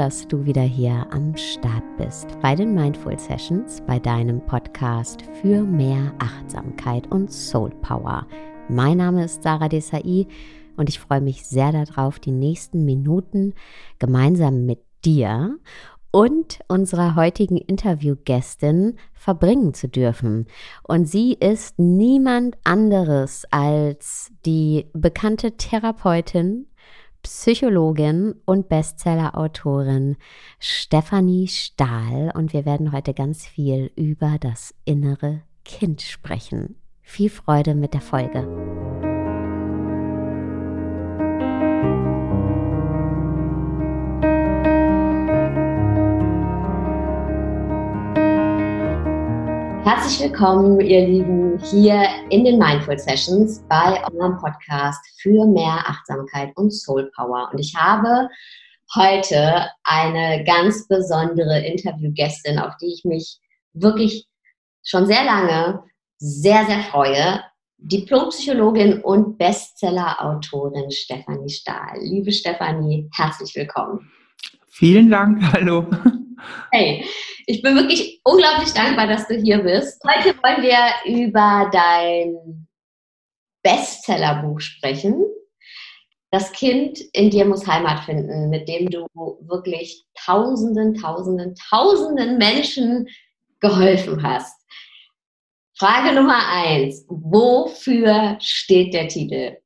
dass du wieder hier am Start bist bei den Mindful Sessions, bei deinem Podcast für mehr Achtsamkeit und Soul Power. Mein Name ist Sarah Desai und ich freue mich sehr darauf, die nächsten Minuten gemeinsam mit dir und unserer heutigen Interviewgästin verbringen zu dürfen. Und sie ist niemand anderes als die bekannte Therapeutin, Psychologin und Bestsellerautorin Stefanie Stahl. Und wir werden heute ganz viel über das innere Kind sprechen. Viel Freude mit der Folge. Herzlich willkommen, ihr Lieben, hier in den Mindful Sessions bei eurem Podcast für mehr Achtsamkeit und Soul Power. Und ich habe heute eine ganz besondere Interviewgästin, auf die ich mich wirklich schon sehr lange sehr, sehr freue. Diplompsychologin und Bestsellerautorin Stefanie Stahl. Liebe Stefanie, herzlich willkommen. Vielen Dank, hallo. Hey, ich bin wirklich unglaublich dankbar, dass du hier bist. Heute wollen wir über dein Bestsellerbuch sprechen. Das Kind in dir muss Heimat finden, mit dem du wirklich Tausenden, Tausenden, Tausenden Menschen geholfen hast. Frage Nummer eins. Wofür steht der Titel?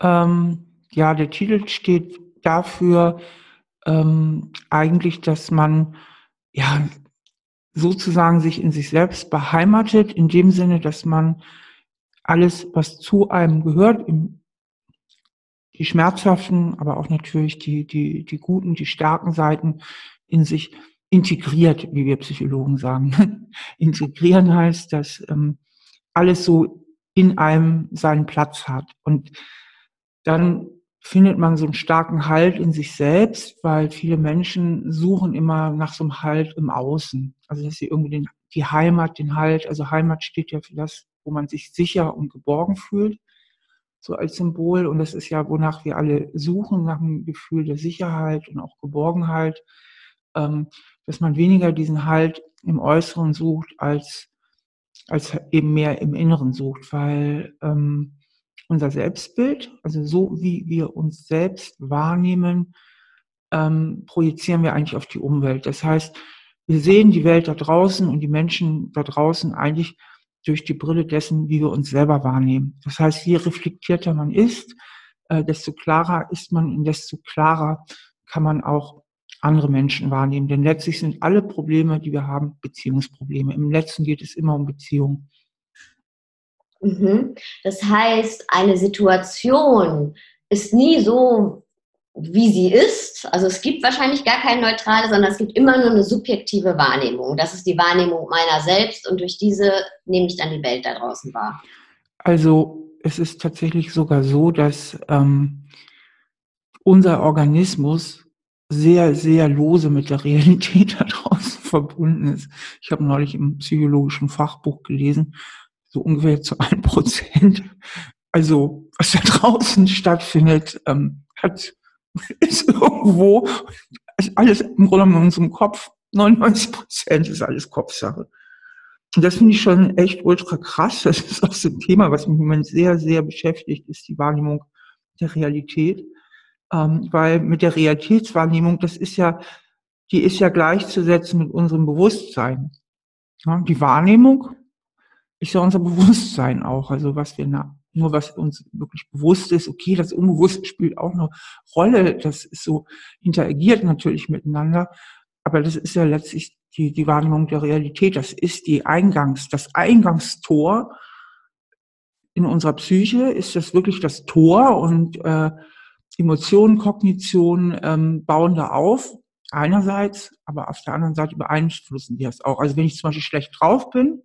Ähm, ja, der Titel steht dafür, ähm, eigentlich, dass man ja sozusagen sich in sich selbst beheimatet, in dem Sinne, dass man alles, was zu einem gehört, im, die schmerzhaften, aber auch natürlich die, die, die guten, die starken Seiten in sich integriert, wie wir Psychologen sagen. Integrieren heißt, dass ähm, alles so in einem seinen Platz hat. Und dann findet man so einen starken Halt in sich selbst, weil viele Menschen suchen immer nach so einem Halt im Außen. Also dass sie irgendwie den, die Heimat, den Halt, also Heimat steht ja für das, wo man sich sicher und geborgen fühlt, so als Symbol. Und das ist ja, wonach wir alle suchen, nach einem Gefühl der Sicherheit und auch Geborgenheit, ähm, dass man weniger diesen Halt im Äußeren sucht, als, als eben mehr im Inneren sucht, weil ähm, unser Selbstbild, also so wie wir uns selbst wahrnehmen, ähm, projizieren wir eigentlich auf die Umwelt. Das heißt, wir sehen die Welt da draußen und die Menschen da draußen eigentlich durch die Brille dessen, wie wir uns selber wahrnehmen. Das heißt, je reflektierter man ist, äh, desto klarer ist man und desto klarer kann man auch andere Menschen wahrnehmen. Denn letztlich sind alle Probleme, die wir haben, Beziehungsprobleme. Im letzten geht es immer um Beziehungen. Mhm. Das heißt, eine Situation ist nie so, wie sie ist. Also es gibt wahrscheinlich gar keine neutrale, sondern es gibt immer nur eine subjektive Wahrnehmung. Das ist die Wahrnehmung meiner selbst und durch diese nehme ich dann die Welt da draußen wahr. Also es ist tatsächlich sogar so, dass ähm, unser Organismus sehr, sehr lose mit der Realität da draußen verbunden ist. Ich habe neulich im psychologischen Fachbuch gelesen, so ungefähr zu ein Prozent. Also was da draußen stattfindet, ähm, hat ist irgendwo ist alles im Grunde in unserem Kopf. 99 Prozent ist alles Kopfsache. Und das finde ich schon echt ultra krass. Das ist auch so ein Thema, was mich im Moment sehr, sehr beschäftigt, ist die Wahrnehmung der Realität. Ähm, weil mit der Realitätswahrnehmung, das ist ja, die ist ja gleichzusetzen mit unserem Bewusstsein. Ja, die Wahrnehmung ist ja unser Bewusstsein auch. Also was wir na, nur was uns wirklich bewusst ist, okay, das Unbewusste spielt auch eine Rolle, das ist so interagiert natürlich miteinander, aber das ist ja letztlich die, die Wahrnehmung der Realität, das ist die Eingangs, das Eingangstor in unserer Psyche, ist das wirklich das Tor und äh, Emotionen, Kognition ähm, bauen da auf, einerseits, aber auf der anderen Seite beeinflussen die das auch. Also wenn ich zum Beispiel schlecht drauf bin,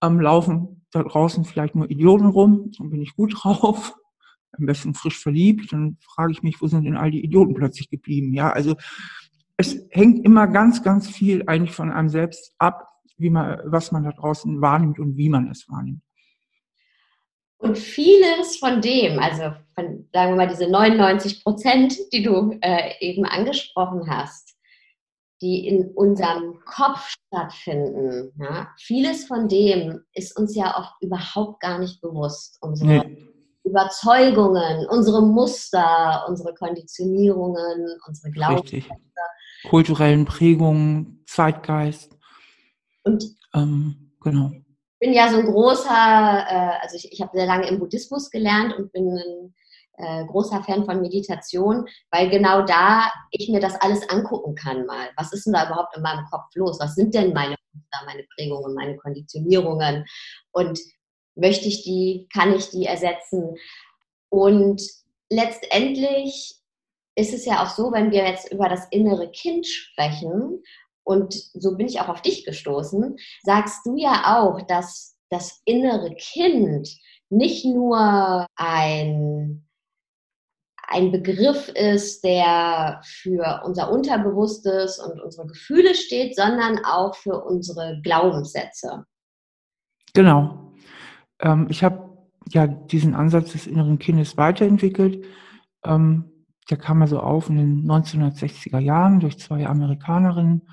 am Laufen da draußen vielleicht nur Idioten rum, dann bin ich gut drauf, am besten frisch verliebt, dann frage ich mich, wo sind denn all die Idioten plötzlich geblieben? Ja, also es hängt immer ganz, ganz viel eigentlich von einem selbst ab, wie man, was man da draußen wahrnimmt und wie man es wahrnimmt. Und vieles von dem, also von, sagen wir mal, diese 99 Prozent, die du äh, eben angesprochen hast, die in unserem Kopf stattfinden, ja, vieles von dem ist uns ja oft überhaupt gar nicht bewusst. Unsere nee. Überzeugungen, unsere Muster, unsere Konditionierungen, unsere Glaubenssätze. Kulturellen Prägungen, Zeitgeist. Und ähm, genau bin ja so ein großer, äh, also ich, ich habe sehr lange im Buddhismus gelernt und bin ein äh, großer Fan von Meditation, weil genau da ich mir das alles angucken kann mal. Was ist denn da überhaupt in meinem Kopf los? Was sind denn meine meine Prägungen, meine Konditionierungen? Und möchte ich die, kann ich die ersetzen? Und letztendlich ist es ja auch so, wenn wir jetzt über das innere Kind sprechen und so bin ich auch auf dich gestoßen, sagst du ja auch, dass das innere Kind nicht nur ein, ein Begriff ist, der für unser Unterbewusstes und unsere Gefühle steht, sondern auch für unsere Glaubenssätze. Genau. Ähm, ich habe ja diesen Ansatz des inneren Kindes weiterentwickelt. Ähm, der kam also auf in den 1960er Jahren durch zwei Amerikanerinnen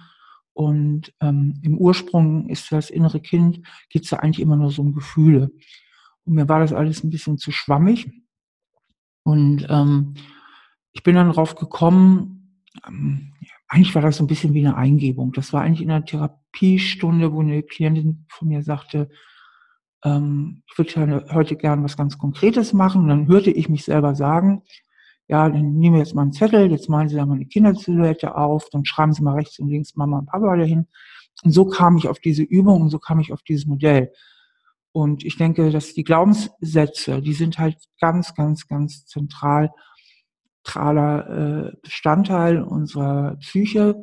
und ähm, im Ursprung ist das innere Kind, geht es da eigentlich immer nur so um Gefühle. Und mir war das alles ein bisschen zu schwammig. Und ähm, ich bin dann drauf gekommen, ähm, eigentlich war das so ein bisschen wie eine Eingebung. Das war eigentlich in einer Therapiestunde, wo eine Klientin von mir sagte, ähm, ich würde heute gern was ganz Konkretes machen. Und dann hörte ich mich selber sagen, ja, dann nehmen wir jetzt mal einen Zettel, jetzt malen Sie da mal eine Kindersilhouette auf, dann schreiben Sie mal rechts und links Mama und Papa dahin. Und so kam ich auf diese Übung und so kam ich auf dieses Modell. Und ich denke, dass die Glaubenssätze, die sind halt ganz, ganz, ganz zentral, zentraler äh, Bestandteil unserer Psyche,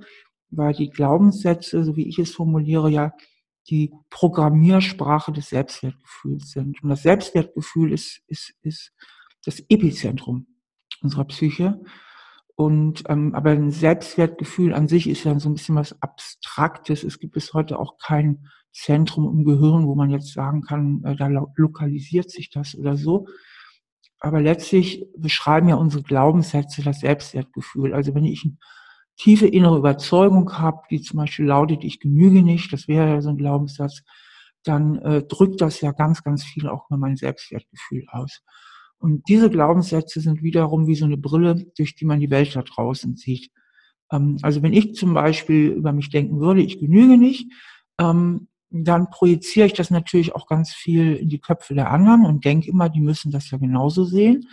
weil die Glaubenssätze, so wie ich es formuliere, ja die Programmiersprache des Selbstwertgefühls sind. Und das Selbstwertgefühl ist, ist, ist das Epizentrum unserer Psyche. Und ähm, aber ein Selbstwertgefühl an sich ist ja so ein bisschen was Abstraktes. Es gibt bis heute auch kein Zentrum im Gehirn, wo man jetzt sagen kann, äh, da lokalisiert sich das oder so. Aber letztlich beschreiben ja unsere Glaubenssätze das Selbstwertgefühl. Also wenn ich eine tiefe innere Überzeugung habe, die zum Beispiel lautet, ich genüge nicht, das wäre ja so ein Glaubenssatz, dann äh, drückt das ja ganz, ganz viel auch über mein Selbstwertgefühl aus. Und diese Glaubenssätze sind wiederum wie so eine Brille, durch die man die Welt da draußen sieht. Ähm, also wenn ich zum Beispiel über mich denken würde, ich genüge nicht, ähm, dann projiziere ich das natürlich auch ganz viel in die Köpfe der anderen und denke immer, die müssen das ja genauso sehen.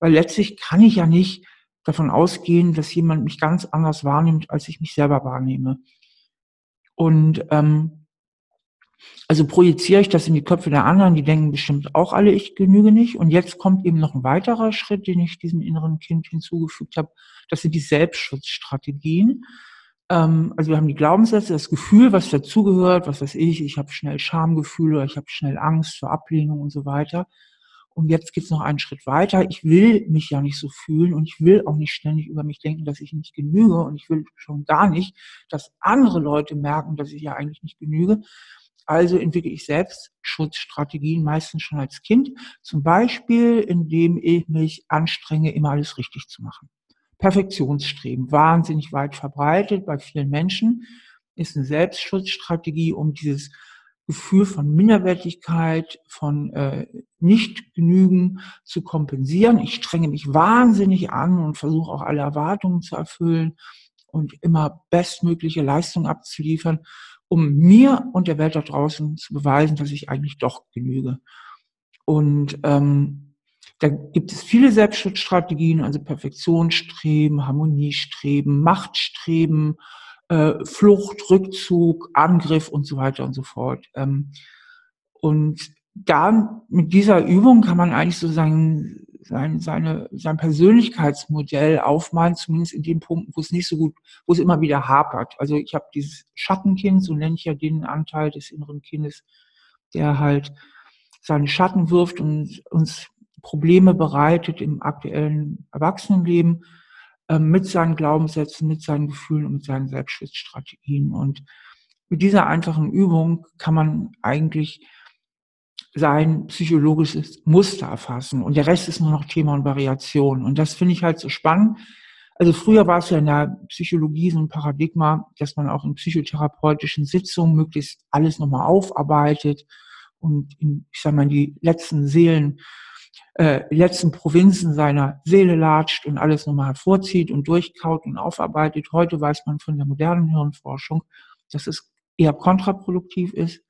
Weil letztlich kann ich ja nicht davon ausgehen, dass jemand mich ganz anders wahrnimmt, als ich mich selber wahrnehme. Und ähm, also projiziere ich das in die Köpfe der anderen, die denken bestimmt auch alle, ich genüge nicht. Und jetzt kommt eben noch ein weiterer Schritt, den ich diesem inneren Kind hinzugefügt habe. Das sind die Selbstschutzstrategien. Ähm, also wir haben die Glaubenssätze, das Gefühl, was dazugehört, was weiß ich, ich habe schnell Schamgefühle, ich habe schnell Angst vor Ablehnung und so weiter. Und jetzt geht's noch einen Schritt weiter. Ich will mich ja nicht so fühlen und ich will auch nicht ständig über mich denken, dass ich nicht genüge. Und ich will schon gar nicht, dass andere Leute merken, dass ich ja eigentlich nicht genüge. Also entwickle ich Selbstschutzstrategien meistens schon als Kind, zum Beispiel indem ich mich anstrenge, immer alles richtig zu machen. Perfektionsstreben, wahnsinnig weit verbreitet bei vielen Menschen, ist eine Selbstschutzstrategie, um dieses Gefühl von Minderwertigkeit, von äh, Nicht-Genügen zu kompensieren. Ich strenge mich wahnsinnig an und versuche auch alle Erwartungen zu erfüllen und immer bestmögliche Leistung abzuliefern um mir und der Welt da draußen zu beweisen, dass ich eigentlich doch genüge. Und ähm, da gibt es viele Selbstschutzstrategien, also Perfektionsstreben, Harmoniestreben, Machtstreben, äh, Flucht, Rückzug, Angriff und so weiter und so fort. Ähm, und da mit dieser Übung kann man eigentlich so sagen, sein, seine, sein Persönlichkeitsmodell aufmalen, zumindest in den Punkten, wo es nicht so gut, wo es immer wieder hapert. Also ich habe dieses Schattenkind, so nenne ich ja den Anteil des inneren Kindes, der halt seinen Schatten wirft und uns Probleme bereitet im aktuellen Erwachsenenleben äh, mit seinen Glaubenssätzen, mit seinen Gefühlen und mit seinen Selbstschutzstrategien. Und mit dieser einfachen Übung kann man eigentlich sein psychologisches Muster erfassen und der Rest ist nur noch Thema und Variation. Und das finde ich halt so spannend. Also früher war es ja in der Psychologie so ein Paradigma, dass man auch in psychotherapeutischen Sitzungen möglichst alles nochmal aufarbeitet und in, ich sag mal, die letzten Seelen, äh, letzten Provinzen seiner Seele latscht und alles nochmal hervorzieht und durchkaut und aufarbeitet. Heute weiß man von der modernen Hirnforschung, dass es eher kontraproduktiv ist,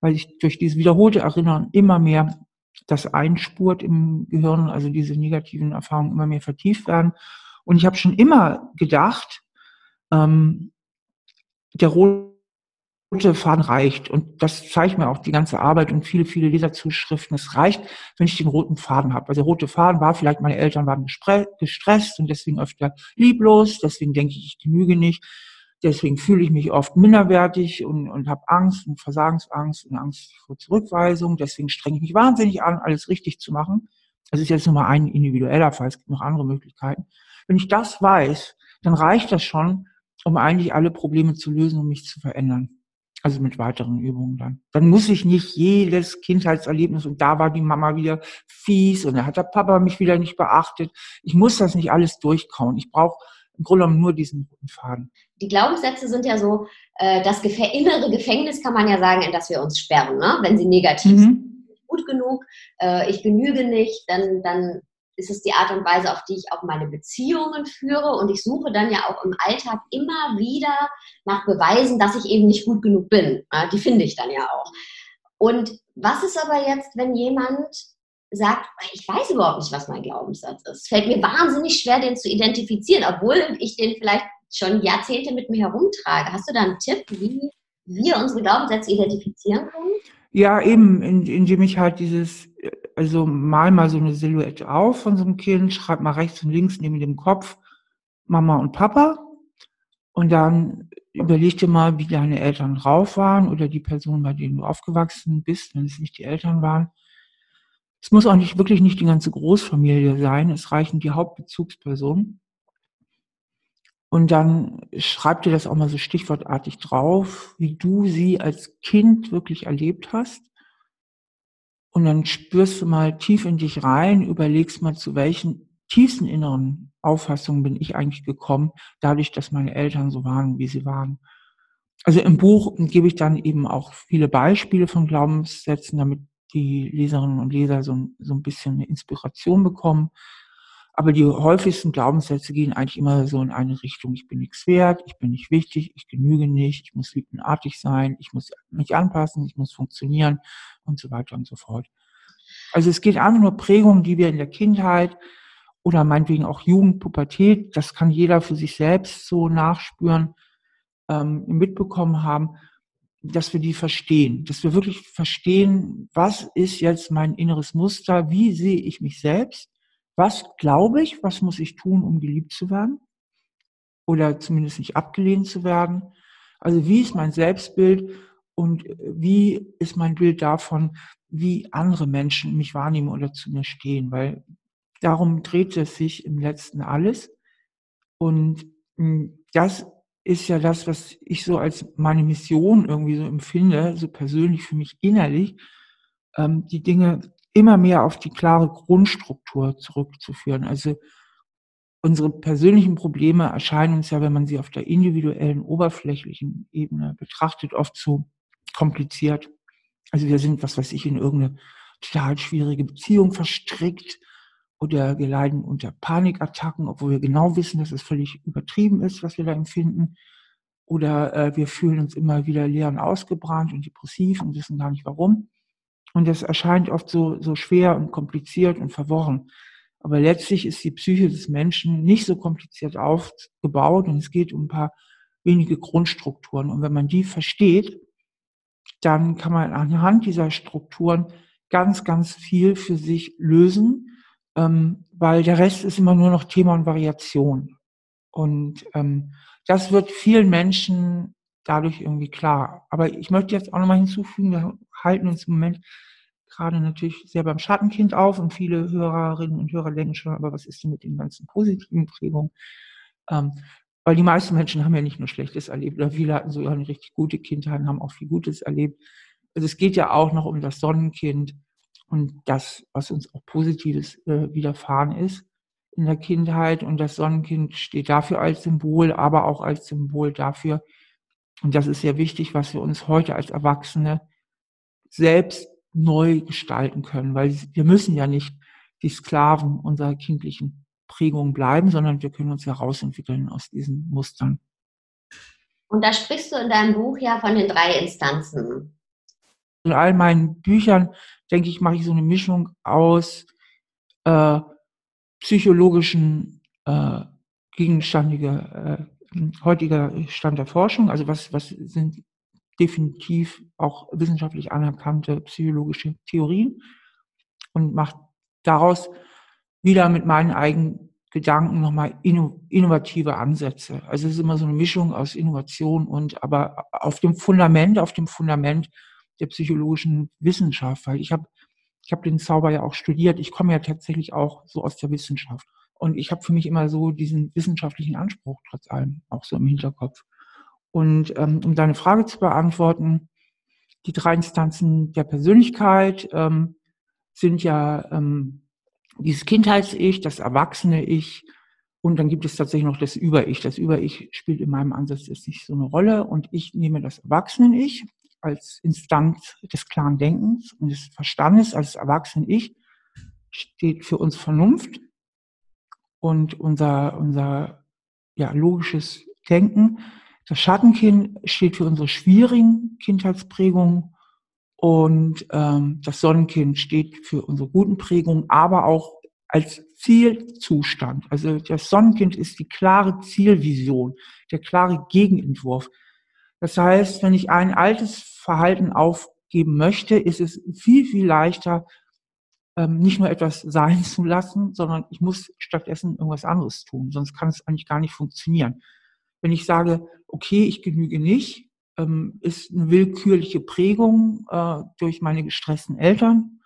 weil sich durch dieses wiederholte Erinnern immer mehr das einspurt im Gehirn, also diese negativen Erfahrungen immer mehr vertieft werden. Und ich habe schon immer gedacht, ähm, der rote Faden reicht. Und das zeigt mir auch die ganze Arbeit und viele, viele Leserzuschriften. Es reicht, wenn ich den roten Faden habe. Also der rote Faden war vielleicht, meine Eltern waren gestresst und deswegen öfter lieblos, deswegen denke ich, ich genüge nicht. Deswegen fühle ich mich oft minderwertig und, und habe Angst und Versagensangst und Angst vor Zurückweisung. Deswegen strenge ich mich wahnsinnig an, alles richtig zu machen. Das ist jetzt nur mal ein individueller Fall. Es gibt noch andere Möglichkeiten. Wenn ich das weiß, dann reicht das schon, um eigentlich alle Probleme zu lösen und mich zu verändern. Also mit weiteren Übungen dann. Dann muss ich nicht jedes Kindheitserlebnis und da war die Mama wieder fies und da hat der Papa mich wieder nicht beachtet. Ich muss das nicht alles durchkauen. Ich brauche im Grunde genommen nur diesen roten Faden. Die Glaubenssätze sind ja so, äh, das innere Gefängnis kann man ja sagen, in das wir uns sperren, ne? wenn sie negativ mhm. sind. Gut genug, äh, ich genüge nicht, dann, dann ist es die Art und Weise, auf die ich auch meine Beziehungen führe. Und ich suche dann ja auch im Alltag immer wieder nach Beweisen, dass ich eben nicht gut genug bin. Die finde ich dann ja auch. Und was ist aber jetzt, wenn jemand sagt, ich weiß überhaupt nicht, was mein Glaubenssatz ist. Fällt mir wahnsinnig schwer, den zu identifizieren, obwohl ich den vielleicht schon Jahrzehnte mit mir herumtrage. Hast du da einen Tipp, wie wir unsere Glaubenssätze identifizieren können? Ja, eben, indem ich halt dieses, also mal mal so eine Silhouette auf von so einem Kind, schreib mal rechts und links neben dem Kopf Mama und Papa und dann überleg dir mal, wie deine Eltern drauf waren oder die Person, bei denen du aufgewachsen bist, wenn es nicht die Eltern waren. Es muss auch nicht wirklich nicht die ganze Großfamilie sein. Es reichen die Hauptbezugspersonen. Und dann schreib dir das auch mal so stichwortartig drauf, wie du sie als Kind wirklich erlebt hast. Und dann spürst du mal tief in dich rein, überlegst mal, zu welchen tiefsten inneren Auffassungen bin ich eigentlich gekommen, dadurch, dass meine Eltern so waren, wie sie waren. Also im Buch gebe ich dann eben auch viele Beispiele von Glaubenssätzen, damit die Leserinnen und Leser so, so ein bisschen eine Inspiration bekommen. Aber die häufigsten Glaubenssätze gehen eigentlich immer so in eine Richtung. Ich bin nichts wert, ich bin nicht wichtig, ich genüge nicht, ich muss liebenartig sein, ich muss mich anpassen, ich muss funktionieren und so weiter und so fort. Also es geht einfach nur Prägungen, die wir in der Kindheit oder meinetwegen auch Jugend, Pubertät, das kann jeder für sich selbst so nachspüren, ähm, mitbekommen haben dass wir die verstehen, dass wir wirklich verstehen, was ist jetzt mein inneres Muster, wie sehe ich mich selbst, was glaube ich, was muss ich tun, um geliebt zu werden oder zumindest nicht abgelehnt zu werden. Also wie ist mein Selbstbild und wie ist mein Bild davon, wie andere Menschen mich wahrnehmen oder zu mir stehen, weil darum dreht es sich im letzten alles. Und hm, das ist ja das, was ich so als meine Mission irgendwie so empfinde, so persönlich für mich innerlich, ähm, die Dinge immer mehr auf die klare Grundstruktur zurückzuführen. Also unsere persönlichen Probleme erscheinen uns ja, wenn man sie auf der individuellen, oberflächlichen Ebene betrachtet, oft zu kompliziert. Also wir sind, was weiß ich, in irgendeine total schwierige Beziehung verstrickt oder wir leiden unter Panikattacken, obwohl wir genau wissen, dass es völlig übertrieben ist, was wir da empfinden. Oder äh, wir fühlen uns immer wieder leer und ausgebrannt und depressiv und wissen gar nicht warum. Und das erscheint oft so, so schwer und kompliziert und verworren. Aber letztlich ist die Psyche des Menschen nicht so kompliziert aufgebaut und es geht um ein paar wenige Grundstrukturen. Und wenn man die versteht, dann kann man anhand dieser Strukturen ganz, ganz viel für sich lösen ähm, weil der Rest ist immer nur noch Thema und Variation. Und ähm, das wird vielen Menschen dadurch irgendwie klar. Aber ich möchte jetzt auch nochmal hinzufügen, wir halten uns im Moment gerade natürlich sehr beim Schattenkind auf und viele Hörerinnen und Hörer denken schon, aber was ist denn mit den ganzen positiven Prägungen? Ähm, weil die meisten Menschen haben ja nicht nur Schlechtes erlebt, oder viele hatten sogar eine richtig gute Kindheit und haben auch viel Gutes erlebt. Also es geht ja auch noch um das Sonnenkind und das, was uns auch Positives äh, widerfahren ist in der Kindheit. Und das Sonnenkind steht dafür als Symbol, aber auch als Symbol dafür, und das ist sehr wichtig, was wir uns heute als Erwachsene selbst neu gestalten können, weil wir müssen ja nicht die Sklaven unserer kindlichen Prägung bleiben, sondern wir können uns herausentwickeln aus diesen Mustern. Und da sprichst du in deinem Buch ja von den drei Instanzen. In all meinen Büchern, denke ich, mache ich so eine Mischung aus äh, psychologischen äh, gegenstandige, äh, heutiger Stand der Forschung, also was, was sind definitiv auch wissenschaftlich anerkannte psychologische Theorien und macht daraus wieder mit meinen eigenen Gedanken nochmal innovative Ansätze. Also es ist immer so eine Mischung aus Innovation und aber auf dem Fundament, auf dem Fundament der psychologischen Wissenschaft, weil ich habe ich habe den Zauber ja auch studiert. Ich komme ja tatsächlich auch so aus der Wissenschaft. Und ich habe für mich immer so diesen wissenschaftlichen Anspruch trotz allem auch so im Hinterkopf. Und ähm, um deine Frage zu beantworten, die drei Instanzen der Persönlichkeit ähm, sind ja ähm, dieses Kindheits-Ich, das erwachsene Ich und dann gibt es tatsächlich noch das Über-Ich. Das Über-Ich spielt in meinem Ansatz jetzt nicht so eine Rolle und ich nehme das Erwachsenen-Ich als Instanz des klaren Denkens und des Verstandes als Erwachsenen-Ich steht für uns Vernunft und unser, unser ja, logisches Denken. Das Schattenkind steht für unsere schwierigen Kindheitsprägungen und ähm, das Sonnenkind steht für unsere guten Prägungen, aber auch als Zielzustand. Also das Sonnenkind ist die klare Zielvision, der klare Gegenentwurf. Das heißt, wenn ich ein altes Verhalten aufgeben möchte, ist es viel, viel leichter, ähm, nicht nur etwas sein zu lassen, sondern ich muss stattdessen irgendwas anderes tun. Sonst kann es eigentlich gar nicht funktionieren. Wenn ich sage, okay, ich genüge nicht, ähm, ist eine willkürliche Prägung äh, durch meine gestressten Eltern.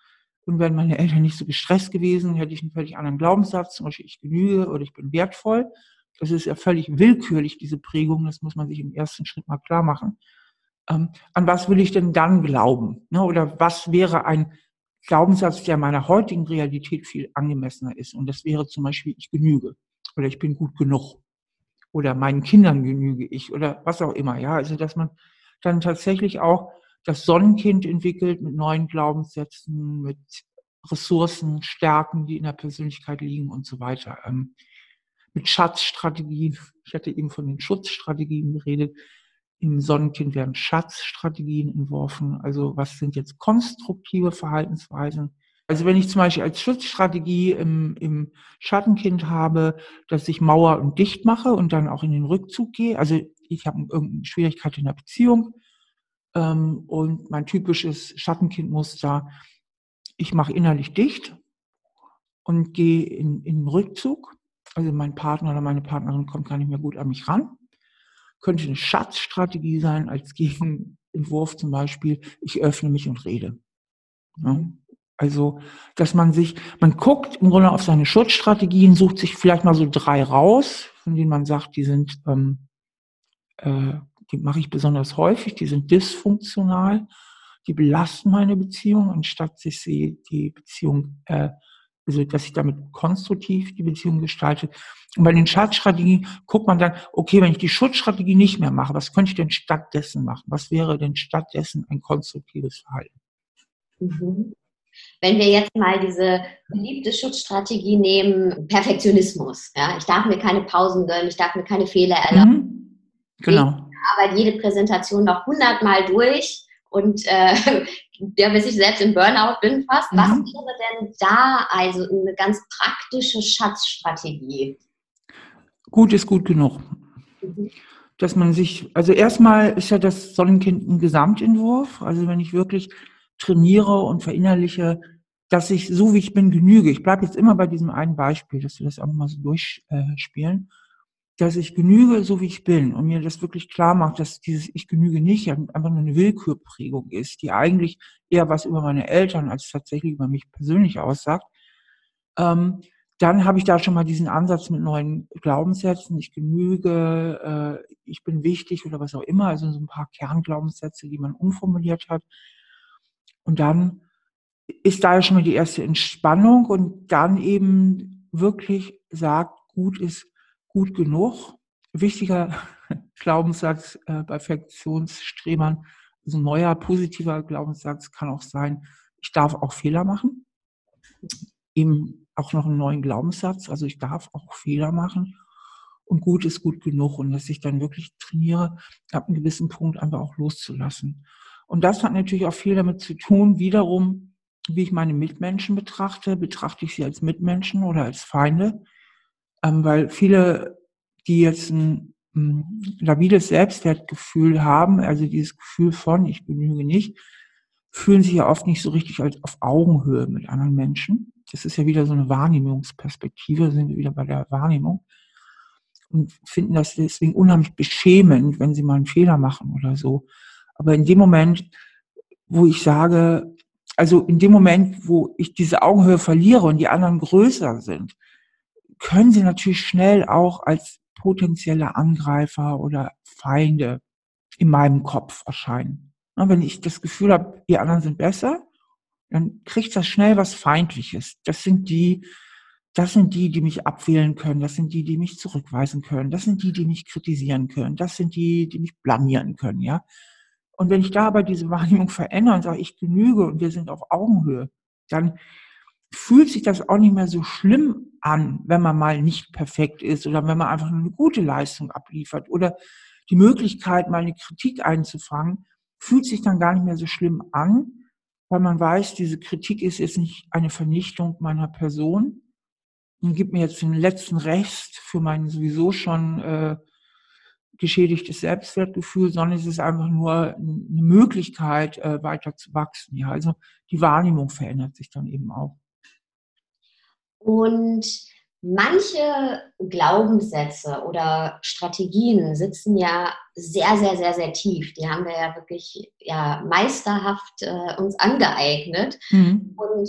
Und wären meine Eltern nicht so gestresst gewesen, hätte ich einen völlig anderen Glaubenssatz, zum Beispiel ich genüge oder ich bin wertvoll. Das ist ja völlig willkürlich, diese Prägung, das muss man sich im ersten Schritt mal klar machen. Ähm, an was will ich denn dann glauben? Ne? Oder was wäre ein Glaubenssatz, der meiner heutigen Realität viel angemessener ist? Und das wäre zum Beispiel, ich genüge oder ich bin gut genug oder meinen Kindern genüge ich oder was auch immer. Ja, also dass man dann tatsächlich auch das Sonnenkind entwickelt mit neuen Glaubenssätzen, mit Ressourcen, Stärken, die in der Persönlichkeit liegen und so weiter. Ähm, mit Schatzstrategien. Ich hatte eben von den Schutzstrategien geredet. Im Sonnenkind werden Schatzstrategien entworfen. Also was sind jetzt konstruktive Verhaltensweisen? Also wenn ich zum Beispiel als Schutzstrategie im, im Schattenkind habe, dass ich Mauer und dicht mache und dann auch in den Rückzug gehe. Also ich habe irgendeine Schwierigkeit in der Beziehung ähm, und mein typisches Schattenkindmuster, ich mache innerlich dicht und gehe in, in den Rückzug. Also mein Partner oder meine Partnerin kommt gar nicht mehr gut an mich ran. Könnte eine Schatzstrategie sein als Gegenentwurf zum Beispiel, ich öffne mich und rede. Ja. Also, dass man sich, man guckt im Grunde auf seine Schutzstrategien, sucht sich vielleicht mal so drei raus, von denen man sagt, die sind, ähm, äh, die mache ich besonders häufig, die sind dysfunktional, die belasten meine Beziehung, anstatt sich sie die Beziehung, äh, also dass ich damit konstruktiv die Beziehung gestalte. Und bei den Schutzstrategien guckt man dann, okay, wenn ich die Schutzstrategie nicht mehr mache, was könnte ich denn stattdessen machen? Was wäre denn stattdessen ein konstruktives Verhalten? Mhm. Wenn wir jetzt mal diese beliebte Schutzstrategie nehmen, Perfektionismus. Ja? Ich darf mir keine Pausen gönnen, ich darf mir keine Fehler erlauben. Mhm. Genau. Ich arbeite jede Präsentation noch hundertmal durch und äh, ja, bis ich selbst im Burnout bin fast. Mhm. Was wäre denn da also eine ganz praktische Schatzstrategie? Gut ist gut genug. Mhm. Dass man sich, also erstmal ist ja das Sonnenkind ein Gesamtentwurf. Also wenn ich wirklich trainiere und verinnerliche, dass ich so wie ich bin genüge. Ich bleibe jetzt immer bei diesem einen Beispiel, dass wir das auch mal so durchspielen, dass ich genüge, so wie ich bin und mir das wirklich klar macht, dass dieses Ich genüge nicht einfach nur eine Willkürprägung ist, die eigentlich eher was über meine Eltern als tatsächlich über mich persönlich aussagt. Ähm, dann habe ich da schon mal diesen Ansatz mit neuen Glaubenssätzen. Ich genüge, äh, ich bin wichtig oder was auch immer. Also so ein paar Kernglaubenssätze, die man umformuliert hat. Und dann ist da ja schon mal die erste Entspannung und dann eben wirklich sagt, gut ist gut genug. Wichtiger Glaubenssatz äh, bei Perfektionsstrebern, also ein neuer positiver Glaubenssatz kann auch sein, ich darf auch Fehler machen. Eben auch noch einen neuen Glaubenssatz, also ich darf auch Fehler machen und gut ist gut genug und dass ich dann wirklich trainiere, ab einem gewissen Punkt einfach auch loszulassen. Und das hat natürlich auch viel damit zu tun, wiederum, wie ich meine Mitmenschen betrachte. Betrachte ich sie als Mitmenschen oder als Feinde? Ähm, weil viele, die jetzt ein, ein labiles Selbstwertgefühl haben, also dieses Gefühl von, ich genüge nicht, fühlen sich ja oft nicht so richtig als auf Augenhöhe mit anderen Menschen. Das ist ja wieder so eine Wahrnehmungsperspektive, sind wir wieder bei der Wahrnehmung und finden das deswegen unheimlich beschämend, wenn sie mal einen Fehler machen oder so. Aber in dem Moment, wo ich sage, also in dem Moment, wo ich diese Augenhöhe verliere und die anderen größer sind, können sie natürlich schnell auch als potenzielle Angreifer oder Feinde in meinem Kopf erscheinen. wenn ich das Gefühl habe, die anderen sind besser, dann kriegt das schnell was Feindliches. Das sind die, das sind die, die mich abwählen können. Das sind die, die mich zurückweisen können. Das sind die, die mich kritisieren können. Das sind die, die mich blamieren können, ja. Und wenn ich da aber diese Wahrnehmung verändere und sage, ich genüge und wir sind auf Augenhöhe, dann fühlt sich das auch nicht mehr so schlimm an, wenn man mal nicht perfekt ist oder wenn man einfach eine gute Leistung abliefert oder die Möglichkeit, mal eine Kritik einzufangen, fühlt sich dann gar nicht mehr so schlimm an, weil man weiß, diese Kritik ist jetzt nicht eine Vernichtung meiner Person und gibt mir jetzt den letzten Rest für mein sowieso schon äh, geschädigtes Selbstwertgefühl, sondern es ist einfach nur eine Möglichkeit, äh, weiter zu wachsen. Ja, also die Wahrnehmung verändert sich dann eben auch. Und manche Glaubenssätze oder Strategien sitzen ja sehr, sehr, sehr, sehr tief. Die haben wir ja wirklich ja, meisterhaft äh, uns angeeignet. Mhm. Und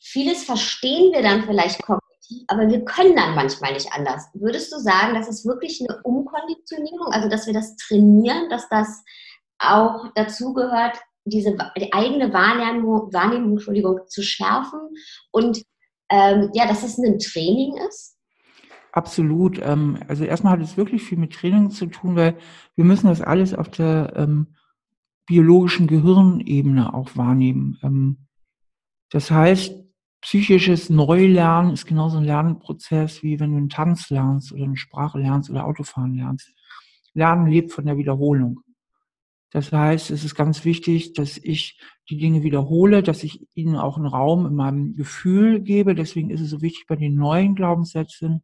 vieles verstehen wir dann vielleicht kognitiv, aber wir können dann manchmal nicht anders. Würdest du sagen, das ist wirklich eine Umkonditionierung, also dass wir das trainieren, dass das auch dazu gehört, diese die eigene Wahrnehmung, Wahrnehmung Entschuldigung, zu schärfen und ähm, ja, dass es ein Training ist? Absolut. Ähm, also erstmal hat es wirklich viel mit Training zu tun, weil wir müssen das alles auf der ähm, biologischen Gehirnebene auch wahrnehmen. Ähm, das heißt, psychisches Neulernen ist genauso ein Lernprozess, wie wenn du einen Tanz lernst oder eine Sprache lernst oder Autofahren lernst. Lernen lebt von der Wiederholung. Das heißt, es ist ganz wichtig, dass ich die Dinge wiederhole, dass ich ihnen auch einen Raum in meinem Gefühl gebe. Deswegen ist es so wichtig bei den neuen Glaubenssätzen,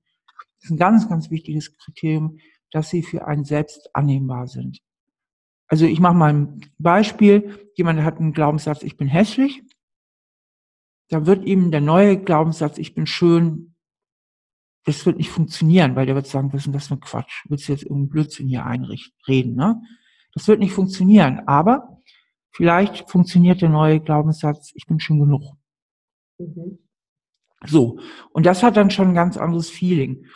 das ist ein ganz, ganz wichtiges Kriterium, dass sie für einen selbst annehmbar sind. Also ich mache mal ein Beispiel. Jemand hat einen Glaubenssatz, ich bin hässlich da wird ihm der neue Glaubenssatz, ich bin schön, das wird nicht funktionieren, weil der wird sagen, was ist denn das für ein Quatsch? Willst du jetzt irgendeinen Blödsinn hier einreden, ne? Das wird nicht funktionieren. Aber vielleicht funktioniert der neue Glaubenssatz, ich bin schön genug. Mhm. So. Und das hat dann schon ein ganz anderes Feeling.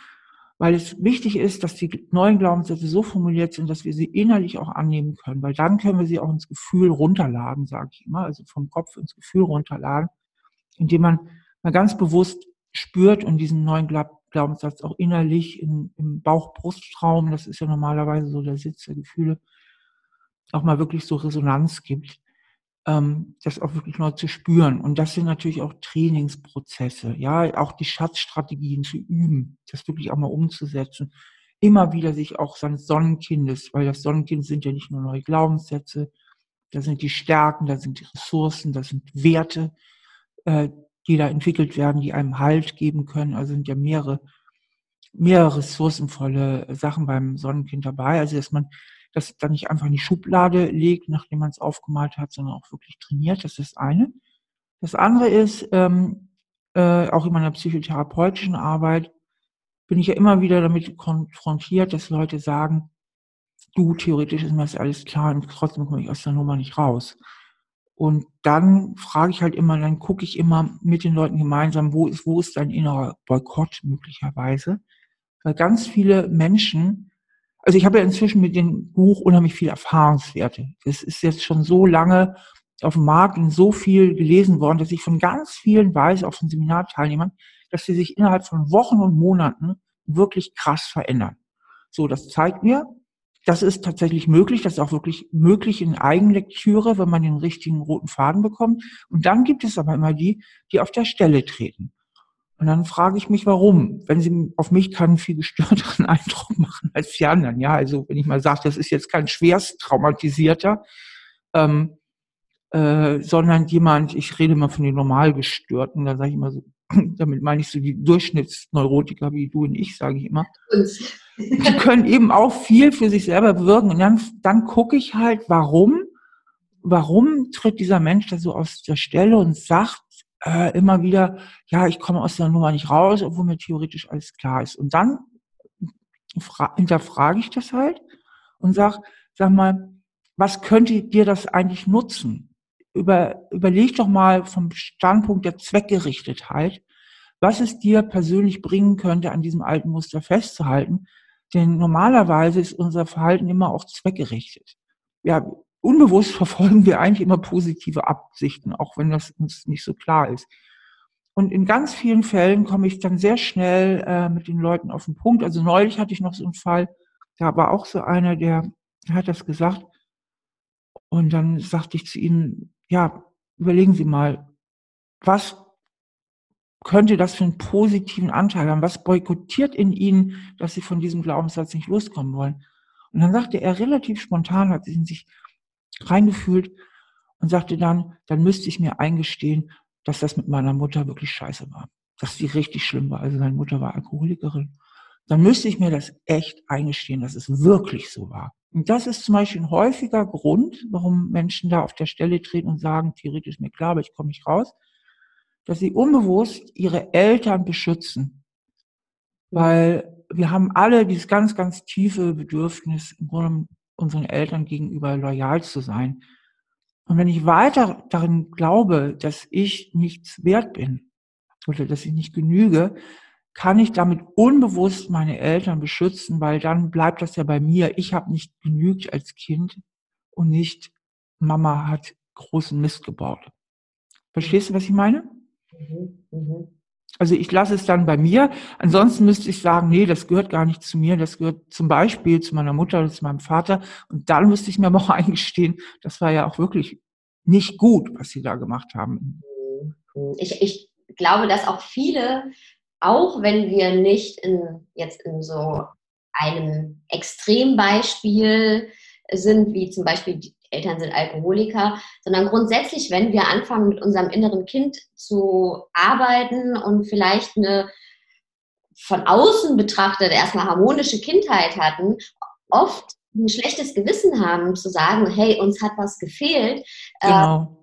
Weil es wichtig ist, dass die neuen Glaubenssätze so formuliert sind, dass wir sie innerlich auch annehmen können. Weil dann können wir sie auch ins Gefühl runterladen, sage ich immer. Also vom Kopf ins Gefühl runterladen indem man mal ganz bewusst spürt und diesen neuen Glaubenssatz auch innerlich in, im Bauch-Brustraum, das ist ja normalerweise so der Sitz der Gefühle, auch mal wirklich so Resonanz gibt, ähm, das auch wirklich neu zu spüren. Und das sind natürlich auch Trainingsprozesse, ja, auch die Schatzstrategien zu üben, das wirklich auch mal umzusetzen. Immer wieder sich auch seines Sonnenkindes, weil das Sonnenkind sind ja nicht nur neue Glaubenssätze, da sind die Stärken, da sind die Ressourcen, da sind Werte, äh, die da entwickelt werden, die einem Halt geben können. Also sind ja mehrere, mehrere ressourcenvolle Sachen beim Sonnenkind dabei. Also dass man das dann nicht einfach in die Schublade legt, nachdem man es aufgemalt hat, sondern auch wirklich trainiert. Das ist das eine. Das andere ist, ähm, äh, auch in meiner psychotherapeutischen Arbeit bin ich ja immer wieder damit konfrontiert, dass Leute sagen, du, theoretisch ist mir das alles klar und trotzdem komme ich aus der Nummer nicht raus. Und dann frage ich halt immer, dann gucke ich immer mit den Leuten gemeinsam, wo ist, wo ist dein innerer Boykott möglicherweise? Weil ganz viele Menschen, also ich habe ja inzwischen mit dem Buch unheimlich viele Erfahrungswerte. Das ist jetzt schon so lange auf dem Markt und so viel gelesen worden, dass ich von ganz vielen weiß, auch von Seminarteilnehmern, dass sie sich innerhalb von Wochen und Monaten wirklich krass verändern. So, das zeigt mir, das ist tatsächlich möglich, das ist auch wirklich möglich in Eigenlektüre, wenn man den richtigen roten Faden bekommt. Und dann gibt es aber immer die, die auf der Stelle treten. Und dann frage ich mich, warum? Wenn sie auf mich keinen viel gestörteren Eindruck machen als die anderen. Ja, also wenn ich mal sage, das ist jetzt kein schwerst traumatisierter, ähm, äh, sondern jemand, ich rede mal von den Normalgestörten, da sage ich immer so, damit meine ich so die Durchschnittsneurotiker wie du und ich, sage ich immer. Die können eben auch viel für sich selber bewirken. Und dann, dann gucke ich halt, warum, warum tritt dieser Mensch da so aus der Stelle und sagt äh, immer wieder, ja, ich komme aus der Nummer nicht raus, obwohl mir theoretisch alles klar ist. Und dann hinterfrage ich das halt und sag, sag mal, was könnte dir das eigentlich nutzen? über, überleg doch mal vom Standpunkt der Zweckgerichtetheit, was es dir persönlich bringen könnte, an diesem alten Muster festzuhalten. Denn normalerweise ist unser Verhalten immer auch zweckgerichtet. Ja, unbewusst verfolgen wir eigentlich immer positive Absichten, auch wenn das uns nicht so klar ist. Und in ganz vielen Fällen komme ich dann sehr schnell äh, mit den Leuten auf den Punkt. Also neulich hatte ich noch so einen Fall, da war auch so einer, der hat das gesagt. Und dann sagte ich zu ihm, ja, überlegen Sie mal, was könnte das für einen positiven Anteil haben? Was boykottiert in Ihnen, dass Sie von diesem Glaubenssatz nicht loskommen wollen? Und dann sagte er relativ spontan, hat sich reingefühlt und sagte dann, dann müsste ich mir eingestehen, dass das mit meiner Mutter wirklich scheiße war. Dass die richtig schlimm war. Also seine Mutter war Alkoholikerin. Dann müsste ich mir das echt eingestehen, dass es wirklich so war. Und das ist zum Beispiel ein häufiger Grund, warum Menschen da auf der Stelle treten und sagen, theoretisch mir klar, aber ich komme nicht raus, dass sie unbewusst ihre Eltern beschützen. Weil wir haben alle dieses ganz, ganz tiefe Bedürfnis, im Grunde unseren Eltern gegenüber loyal zu sein. Und wenn ich weiter darin glaube, dass ich nichts wert bin oder dass ich nicht genüge, kann ich damit unbewusst meine Eltern beschützen, weil dann bleibt das ja bei mir. Ich habe nicht genügt als Kind und nicht Mama hat großen Mist gebaut. Verstehst du, was ich meine? Mhm, mh. Also ich lasse es dann bei mir. Ansonsten müsste ich sagen, nee, das gehört gar nicht zu mir. Das gehört zum Beispiel zu meiner Mutter oder zu meinem Vater. Und dann müsste ich mir auch eingestehen, das war ja auch wirklich nicht gut, was sie da gemacht haben. Mhm. Ich, ich glaube, dass auch viele auch wenn wir nicht in, jetzt in so einem Extrembeispiel sind, wie zum Beispiel Eltern sind Alkoholiker, sondern grundsätzlich, wenn wir anfangen, mit unserem inneren Kind zu arbeiten und vielleicht eine von außen betrachtet erstmal harmonische Kindheit hatten, oft ein schlechtes Gewissen haben, zu sagen, hey, uns hat was gefehlt. Genau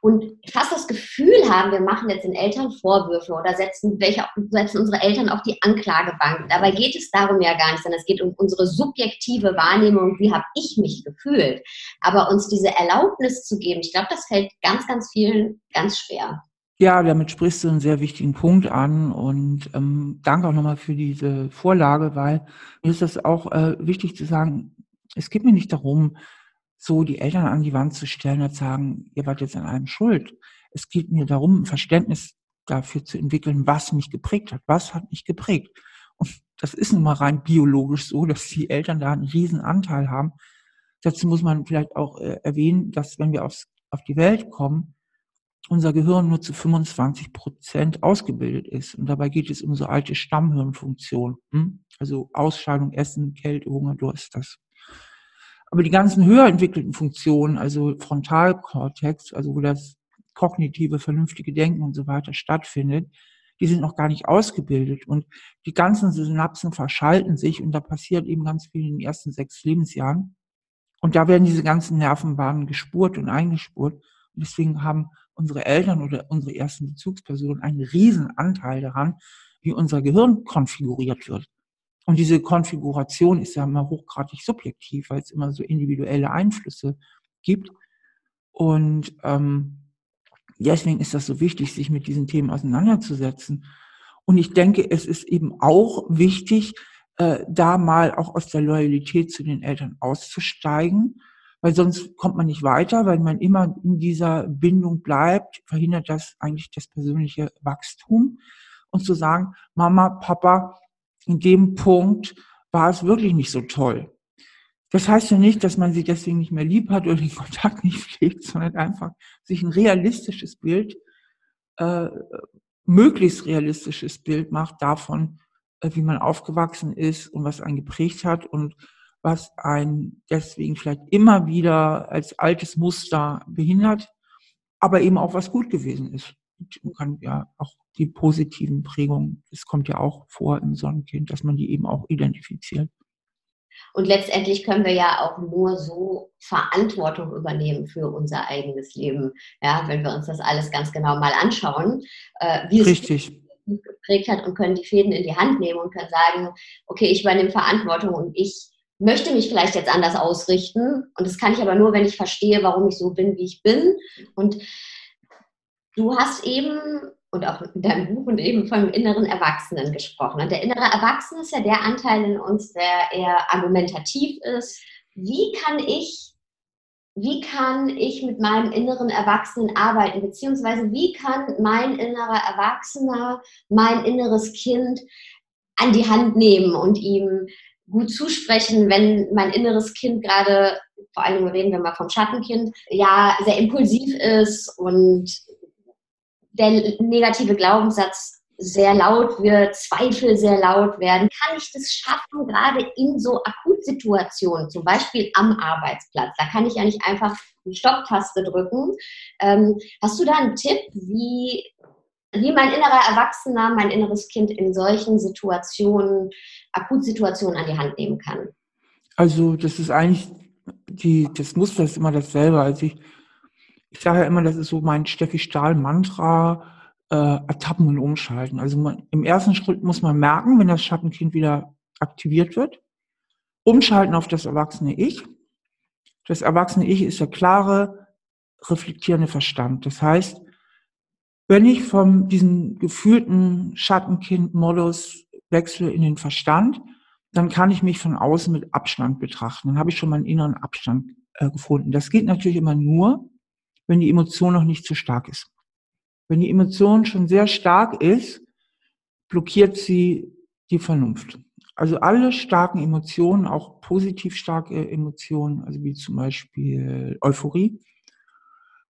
und fast das Gefühl haben, wir machen jetzt den Eltern Vorwürfe oder setzen, welche, setzen unsere Eltern auf die Anklagebank. Dabei geht es darum ja gar nicht, sondern es geht um unsere subjektive Wahrnehmung, wie habe ich mich gefühlt. Aber uns diese Erlaubnis zu geben, ich glaube, das fällt ganz, ganz vielen ganz schwer. Ja, damit sprichst du einen sehr wichtigen Punkt an und ähm, danke auch nochmal für diese Vorlage, weil mir ist das auch äh, wichtig zu sagen, es geht mir nicht darum, so die Eltern an die Wand zu stellen und sagen, ihr wart jetzt an allem schuld. Es geht mir darum, ein Verständnis dafür zu entwickeln, was mich geprägt hat. Was hat mich geprägt? Und das ist nun mal rein biologisch so, dass die Eltern da einen riesen Anteil haben. Dazu muss man vielleicht auch äh, erwähnen, dass wenn wir aufs, auf die Welt kommen, unser Gehirn nur zu 25 Prozent ausgebildet ist. Und dabei geht es um so alte Stammhirnfunktionen. Hm? Also Ausscheidung, Essen, Kälte, Hunger, Durst, das aber die ganzen höher entwickelten Funktionen, also Frontalkortex, also wo das kognitive, vernünftige Denken und so weiter stattfindet, die sind noch gar nicht ausgebildet. Und die ganzen Synapsen verschalten sich und da passiert eben ganz viel in den ersten sechs Lebensjahren. Und da werden diese ganzen Nervenbahnen gespurt und eingespurt. Und deswegen haben unsere Eltern oder unsere ersten Bezugspersonen einen riesen Anteil daran, wie unser Gehirn konfiguriert wird. Und diese Konfiguration ist ja immer hochgradig subjektiv, weil es immer so individuelle Einflüsse gibt. Und ähm, deswegen ist das so wichtig, sich mit diesen Themen auseinanderzusetzen. Und ich denke, es ist eben auch wichtig, äh, da mal auch aus der Loyalität zu den Eltern auszusteigen, weil sonst kommt man nicht weiter, weil man immer in dieser Bindung bleibt, verhindert das eigentlich das persönliche Wachstum. Und zu sagen, Mama, Papa, in dem Punkt war es wirklich nicht so toll. Das heißt ja nicht, dass man sie deswegen nicht mehr lieb hat oder den Kontakt nicht pflegt, sondern einfach sich ein realistisches Bild, äh, möglichst realistisches Bild macht davon, äh, wie man aufgewachsen ist und was einen geprägt hat und was einen deswegen vielleicht immer wieder als altes Muster behindert, aber eben auch was gut gewesen ist. Man kann ja auch die positiven Prägungen, das kommt ja auch vor im Sonnenkind, dass man die eben auch identifiziert. Und letztendlich können wir ja auch nur so Verantwortung übernehmen für unser eigenes Leben. Ja, wenn wir uns das alles ganz genau mal anschauen, äh, wie Richtig. es geprägt hat und können die Fäden in die Hand nehmen und können sagen, okay, ich übernehme Verantwortung und ich möchte mich vielleicht jetzt anders ausrichten. Und das kann ich aber nur, wenn ich verstehe, warum ich so bin, wie ich bin. Und du hast eben und auch in deinem Buch und eben vom inneren Erwachsenen gesprochen. Und der innere Erwachsene ist ja der Anteil in uns, der eher argumentativ ist. Wie kann ich, wie kann ich mit meinem inneren Erwachsenen arbeiten? Beziehungsweise wie kann mein innerer Erwachsener, mein inneres Kind an die Hand nehmen und ihm gut zusprechen, wenn mein inneres Kind gerade, vor allem reden wir mal vom Schattenkind, ja, sehr impulsiv ist und der negative Glaubenssatz sehr laut wird, Zweifel sehr laut werden, kann ich das schaffen, gerade in so Akutsituationen, zum Beispiel am Arbeitsplatz. Da kann ich ja nicht einfach die Stopptaste drücken. Ähm, hast du da einen Tipp, wie, wie mein innerer Erwachsener, mein inneres Kind in solchen Situationen, Akutsituationen an die Hand nehmen kann? Also das ist eigentlich, die, das Muster ist immer dasselbe. Also ich ich sage ja immer, das ist so mein Steffi Stahl-Mantra, äh, ertappen und umschalten. Also man, im ersten Schritt muss man merken, wenn das Schattenkind wieder aktiviert wird, umschalten auf das erwachsene Ich. Das erwachsene Ich ist der klare, reflektierende Verstand. Das heißt, wenn ich von diesem gefühlten Schattenkind-Modus wechsle in den Verstand, dann kann ich mich von außen mit Abstand betrachten. Dann habe ich schon meinen inneren Abstand äh, gefunden. Das geht natürlich immer nur, wenn die Emotion noch nicht zu stark ist. Wenn die Emotion schon sehr stark ist, blockiert sie die Vernunft. Also alle starken Emotionen, auch positiv starke Emotionen, also wie zum Beispiel Euphorie,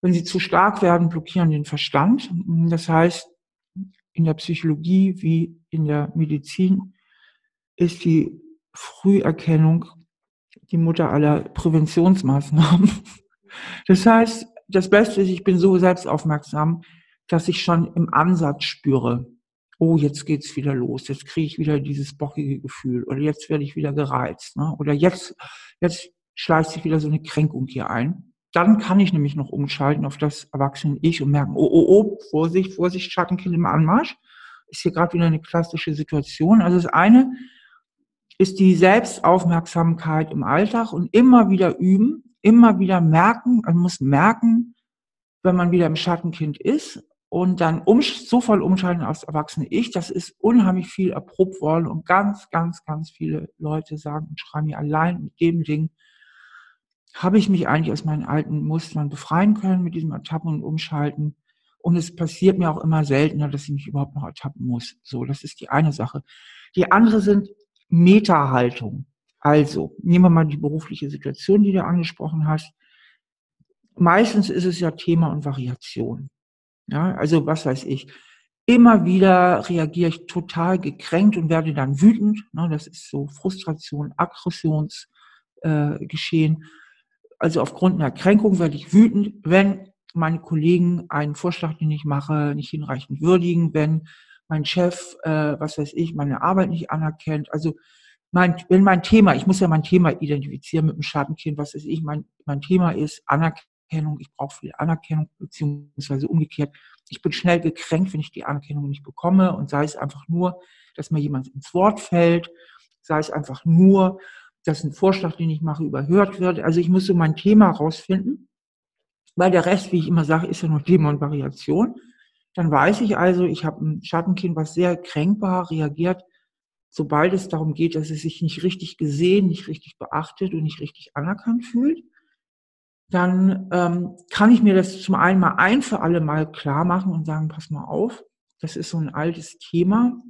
wenn sie zu stark werden, blockieren den Verstand. Das heißt, in der Psychologie wie in der Medizin ist die Früherkennung die Mutter aller Präventionsmaßnahmen. Das heißt, das Beste ist, ich bin so selbstaufmerksam, dass ich schon im Ansatz spüre, oh, jetzt geht's wieder los, jetzt kriege ich wieder dieses bockige Gefühl oder jetzt werde ich wieder gereizt ne? oder jetzt, jetzt schleicht sich wieder so eine Kränkung hier ein. Dann kann ich nämlich noch umschalten auf das erwachsene Ich und merken, oh, oh, oh, Vorsicht, Vorsicht, Schattenkind im Anmarsch. Ist hier gerade wieder eine klassische Situation. Also das eine ist die Selbstaufmerksamkeit im Alltag und immer wieder üben, immer wieder merken, man muss merken, wenn man wieder im Schattenkind ist und dann um, so voll umschalten aufs erwachsene Ich, das ist unheimlich viel erprobt worden und ganz, ganz, ganz viele Leute sagen und schreiben mir allein mit dem Ding, habe ich mich eigentlich aus meinen alten Mustern befreien können mit diesem Ertappen und Umschalten. Und es passiert mir auch immer seltener, dass ich mich überhaupt noch ertappen muss. So, das ist die eine Sache. Die andere sind Meta-Haltung. Also, nehmen wir mal die berufliche Situation, die du angesprochen hast. Meistens ist es ja Thema und Variation. Ja, also was weiß ich. Immer wieder reagiere ich total gekränkt und werde dann wütend. Ne, das ist so Frustration, Aggressionsgeschehen. Äh, also aufgrund einer Kränkung werde ich wütend, wenn meine Kollegen einen Vorschlag, den ich mache, nicht hinreichend würdigen, wenn mein Chef, äh, was weiß ich, meine Arbeit nicht anerkennt. Also mein, wenn mein Thema, ich muss ja mein Thema identifizieren mit dem Schattenkind, was ist ich, mein, mein Thema ist Anerkennung, ich brauche viel Anerkennung, beziehungsweise umgekehrt, ich bin schnell gekränkt, wenn ich die Anerkennung nicht bekomme. Und sei es einfach nur, dass mir jemand ins Wort fällt, sei es einfach nur, dass ein Vorschlag, den ich mache, überhört wird. Also ich muss so mein Thema rausfinden, weil der Rest, wie ich immer sage, ist ja nur Thema und Variation. Dann weiß ich also, ich habe ein Schattenkind, was sehr kränkbar reagiert sobald es darum geht, dass es sich nicht richtig gesehen, nicht richtig beachtet und nicht richtig anerkannt fühlt. dann ähm, kann ich mir das zum einen mal ein für alle Mal klar machen und sagen, pass mal auf, das ist so ein altes Thema.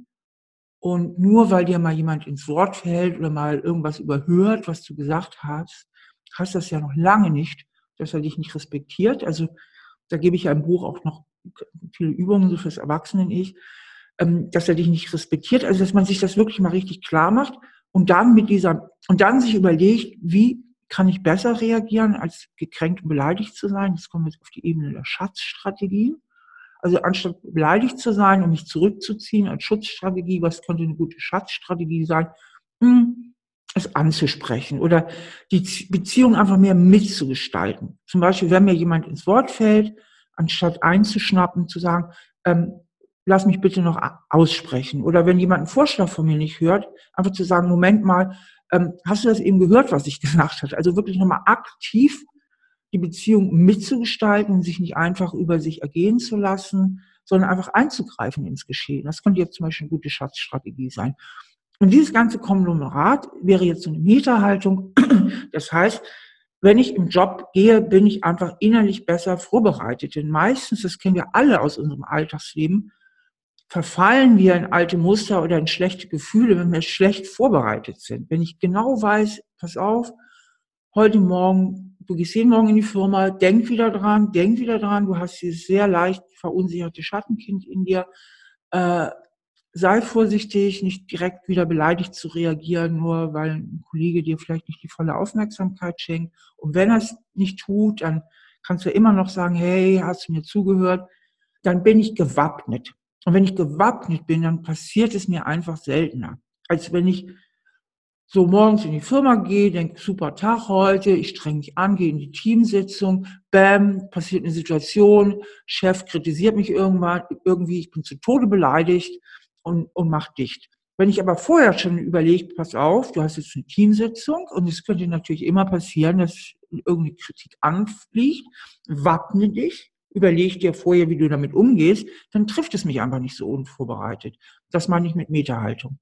Und nur weil dir mal jemand ins Wort fällt oder mal irgendwas überhört, was du gesagt hast, heißt das ja noch lange nicht, dass er dich nicht respektiert. Also da gebe ich ja im Buch auch noch viele Übungen so fürs Erwachsenen-Ich, dass er dich nicht respektiert. Also dass man sich das wirklich mal richtig klar macht und dann mit dieser, und dann sich überlegt, wie kann ich besser reagieren, als gekränkt und beleidigt zu sein. Das kommt jetzt auf die Ebene der Schatzstrategien. Also anstatt beleidigt zu sein und mich zurückzuziehen als Schutzstrategie, was könnte eine gute Schatzstrategie sein, hm, es anzusprechen oder die Beziehung einfach mehr mitzugestalten. Zum Beispiel, wenn mir jemand ins Wort fällt, anstatt einzuschnappen, zu sagen, ähm, lass mich bitte noch aussprechen. Oder wenn jemand einen Vorschlag von mir nicht hört, einfach zu sagen, Moment mal, ähm, hast du das eben gehört, was ich gesagt habe? Also wirklich nochmal aktiv die Beziehung mitzugestalten sich nicht einfach über sich ergehen zu lassen, sondern einfach einzugreifen ins Geschehen. Das könnte jetzt zum Beispiel eine gute Schatzstrategie sein. Und dieses ganze Konglomerat wäre jetzt so eine Mieterhaltung. Das heißt, wenn ich im Job gehe, bin ich einfach innerlich besser vorbereitet. Denn meistens, das kennen wir alle aus unserem Alltagsleben, verfallen wir in alte Muster oder in schlechte Gefühle, wenn wir schlecht vorbereitet sind. Wenn ich genau weiß, pass auf, heute Morgen, du gehst jeden Morgen in die Firma, denk wieder dran, denk wieder dran, du hast dieses sehr leicht verunsicherte Schattenkind in dir. Äh, sei vorsichtig, nicht direkt wieder beleidigt zu reagieren, nur weil ein Kollege dir vielleicht nicht die volle Aufmerksamkeit schenkt. Und wenn er es nicht tut, dann kannst du immer noch sagen, hey, hast du mir zugehört? Dann bin ich gewappnet. Und wenn ich gewappnet bin, dann passiert es mir einfach seltener, als wenn ich so morgens in die Firma gehe, denke, super Tag heute, ich streng mich an, gehe in die Teamsitzung, bam, passiert eine Situation, Chef kritisiert mich irgendwann, irgendwie, ich bin zu Tode beleidigt und, und mach dicht. Wenn ich aber vorher schon überlege, pass auf, du hast jetzt eine Teamsitzung und es könnte natürlich immer passieren, dass irgendeine Kritik anfliegt, wappne dich, überleg dir vorher, wie du damit umgehst, dann trifft es mich einfach nicht so unvorbereitet. Das meine ich mit Metahaltung.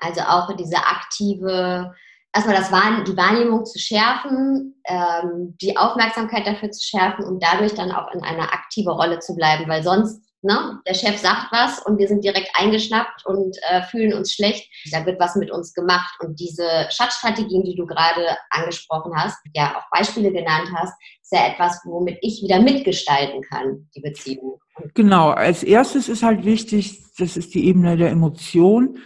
Also auch diese aktive, erstmal das Wahrne die Wahrnehmung zu schärfen, ähm, die Aufmerksamkeit dafür zu schärfen und dadurch dann auch in einer aktive Rolle zu bleiben, weil sonst Ne? Der Chef sagt was und wir sind direkt eingeschnappt und äh, fühlen uns schlecht. Da wird was mit uns gemacht. Und diese Schatzstrategien, die du gerade angesprochen hast, ja auch Beispiele genannt hast, ist ja etwas, womit ich wieder mitgestalten kann, die Beziehung. Genau, als erstes ist halt wichtig, das ist die Ebene der Emotion,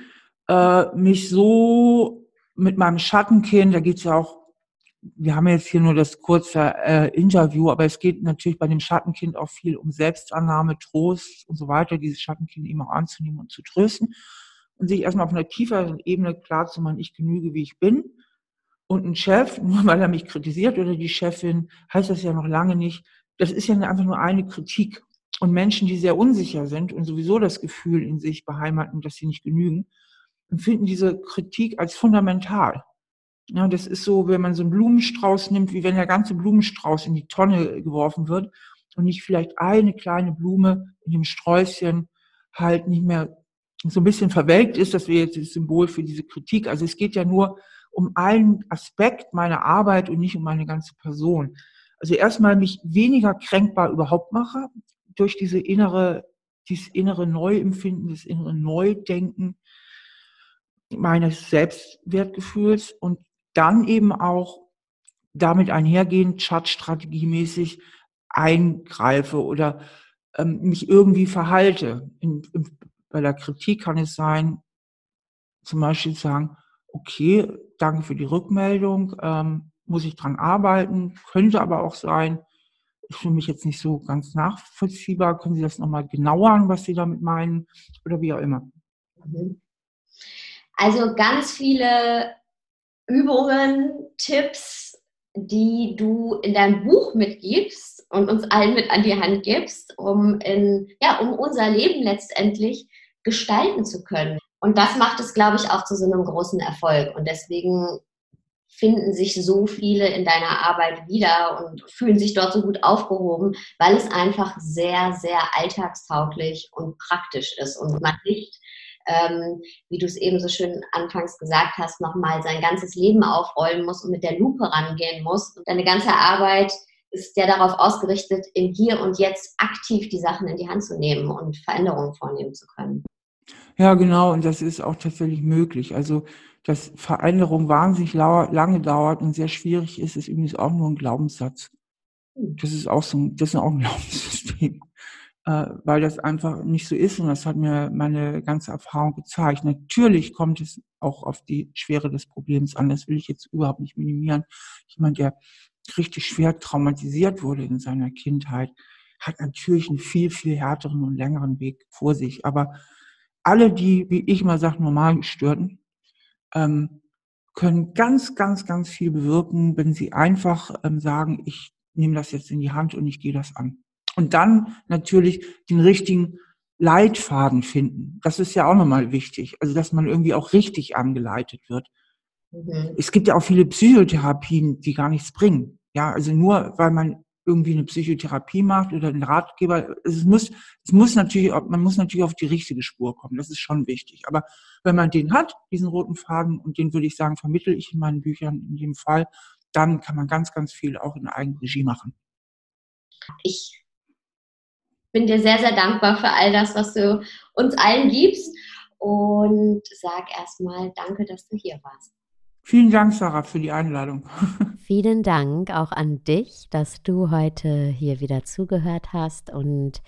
äh, mich so mit meinem Schattenkind, da geht es ja auch wir haben jetzt hier nur das kurze äh, Interview, aber es geht natürlich bei dem Schattenkind auch viel um Selbstannahme, Trost und so weiter, dieses Schattenkind eben auch anzunehmen und zu trösten und sich erstmal auf einer tieferen Ebene klar zu machen, ich genüge, wie ich bin. Und ein Chef, nur weil er mich kritisiert oder die Chefin, heißt das ja noch lange nicht. Das ist ja einfach nur eine Kritik. Und Menschen, die sehr unsicher sind und sowieso das Gefühl in sich beheimaten, dass sie nicht genügen, empfinden diese Kritik als fundamental. Ja, das ist so, wenn man so einen Blumenstrauß nimmt, wie wenn der ganze Blumenstrauß in die Tonne geworfen wird und nicht vielleicht eine kleine Blume in dem Sträußchen halt nicht mehr so ein bisschen verwelkt ist. Das wäre jetzt das Symbol für diese Kritik. Also es geht ja nur um einen Aspekt meiner Arbeit und nicht um meine ganze Person. Also erstmal mich weniger kränkbar überhaupt mache durch diese innere, dieses innere Neuempfinden, das innere Neudenken meines Selbstwertgefühls und dann eben auch damit einhergehend chatstrategiemäßig eingreife oder ähm, mich irgendwie verhalte. In, in, bei der Kritik kann es sein, zum Beispiel sagen, okay, danke für die Rückmeldung, ähm, muss ich dran arbeiten, könnte aber auch sein, ist für mich jetzt nicht so ganz nachvollziehbar, können Sie das nochmal genauer was Sie damit meinen oder wie auch immer. Also ganz viele Übungen, Tipps, die du in deinem Buch mitgibst und uns allen mit an die Hand gibst, um, in, ja, um unser Leben letztendlich gestalten zu können. Und das macht es, glaube ich, auch zu so einem großen Erfolg. Und deswegen finden sich so viele in deiner Arbeit wieder und fühlen sich dort so gut aufgehoben, weil es einfach sehr, sehr alltagstauglich und praktisch ist und man nicht ähm, wie du es eben so schön anfangs gesagt hast, nochmal sein ganzes Leben aufrollen muss und mit der Lupe rangehen muss und deine ganze Arbeit ist ja darauf ausgerichtet, im Hier und Jetzt aktiv die Sachen in die Hand zu nehmen und Veränderungen vornehmen zu können. Ja, genau, und das ist auch tatsächlich möglich. Also, dass Veränderung wahnsinnig lange dauert und sehr schwierig ist, ist übrigens auch nur ein Glaubenssatz. Hm. Das ist auch so ein, das ist auch ein Glaubenssystem, weil das einfach nicht so ist und das hat mir meine ganze Erfahrung gezeigt. Natürlich kommt es auch auf die Schwere des Problems an, das will ich jetzt überhaupt nicht minimieren. Jemand, der richtig schwer traumatisiert wurde in seiner Kindheit, hat natürlich einen viel, viel härteren und längeren Weg vor sich. Aber alle, die, wie ich mal sage, normal gestörten, ähm, können ganz, ganz, ganz viel bewirken, wenn sie einfach ähm, sagen, ich nehme das jetzt in die Hand und ich gehe das an. Und dann natürlich den richtigen Leitfaden finden. Das ist ja auch nochmal wichtig. Also, dass man irgendwie auch richtig angeleitet wird. Mhm. Es gibt ja auch viele Psychotherapien, die gar nichts bringen. Ja, also nur weil man irgendwie eine Psychotherapie macht oder einen Ratgeber. Es muss, es muss natürlich, man muss natürlich auf die richtige Spur kommen. Das ist schon wichtig. Aber wenn man den hat, diesen roten Faden, und den würde ich sagen, vermittel ich in meinen Büchern in jedem Fall, dann kann man ganz, ganz viel auch in Eigenregie machen. Ich bin dir sehr, sehr dankbar für all das, was du uns allen gibst und sag erstmal danke, dass du hier warst. Vielen Dank, Sarah, für die Einladung. Vielen Dank auch an dich, dass du heute hier wieder zugehört hast. Und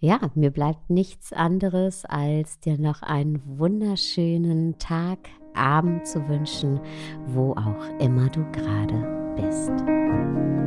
ja, mir bleibt nichts anderes, als dir noch einen wunderschönen Tag, Abend zu wünschen, wo auch immer du gerade bist.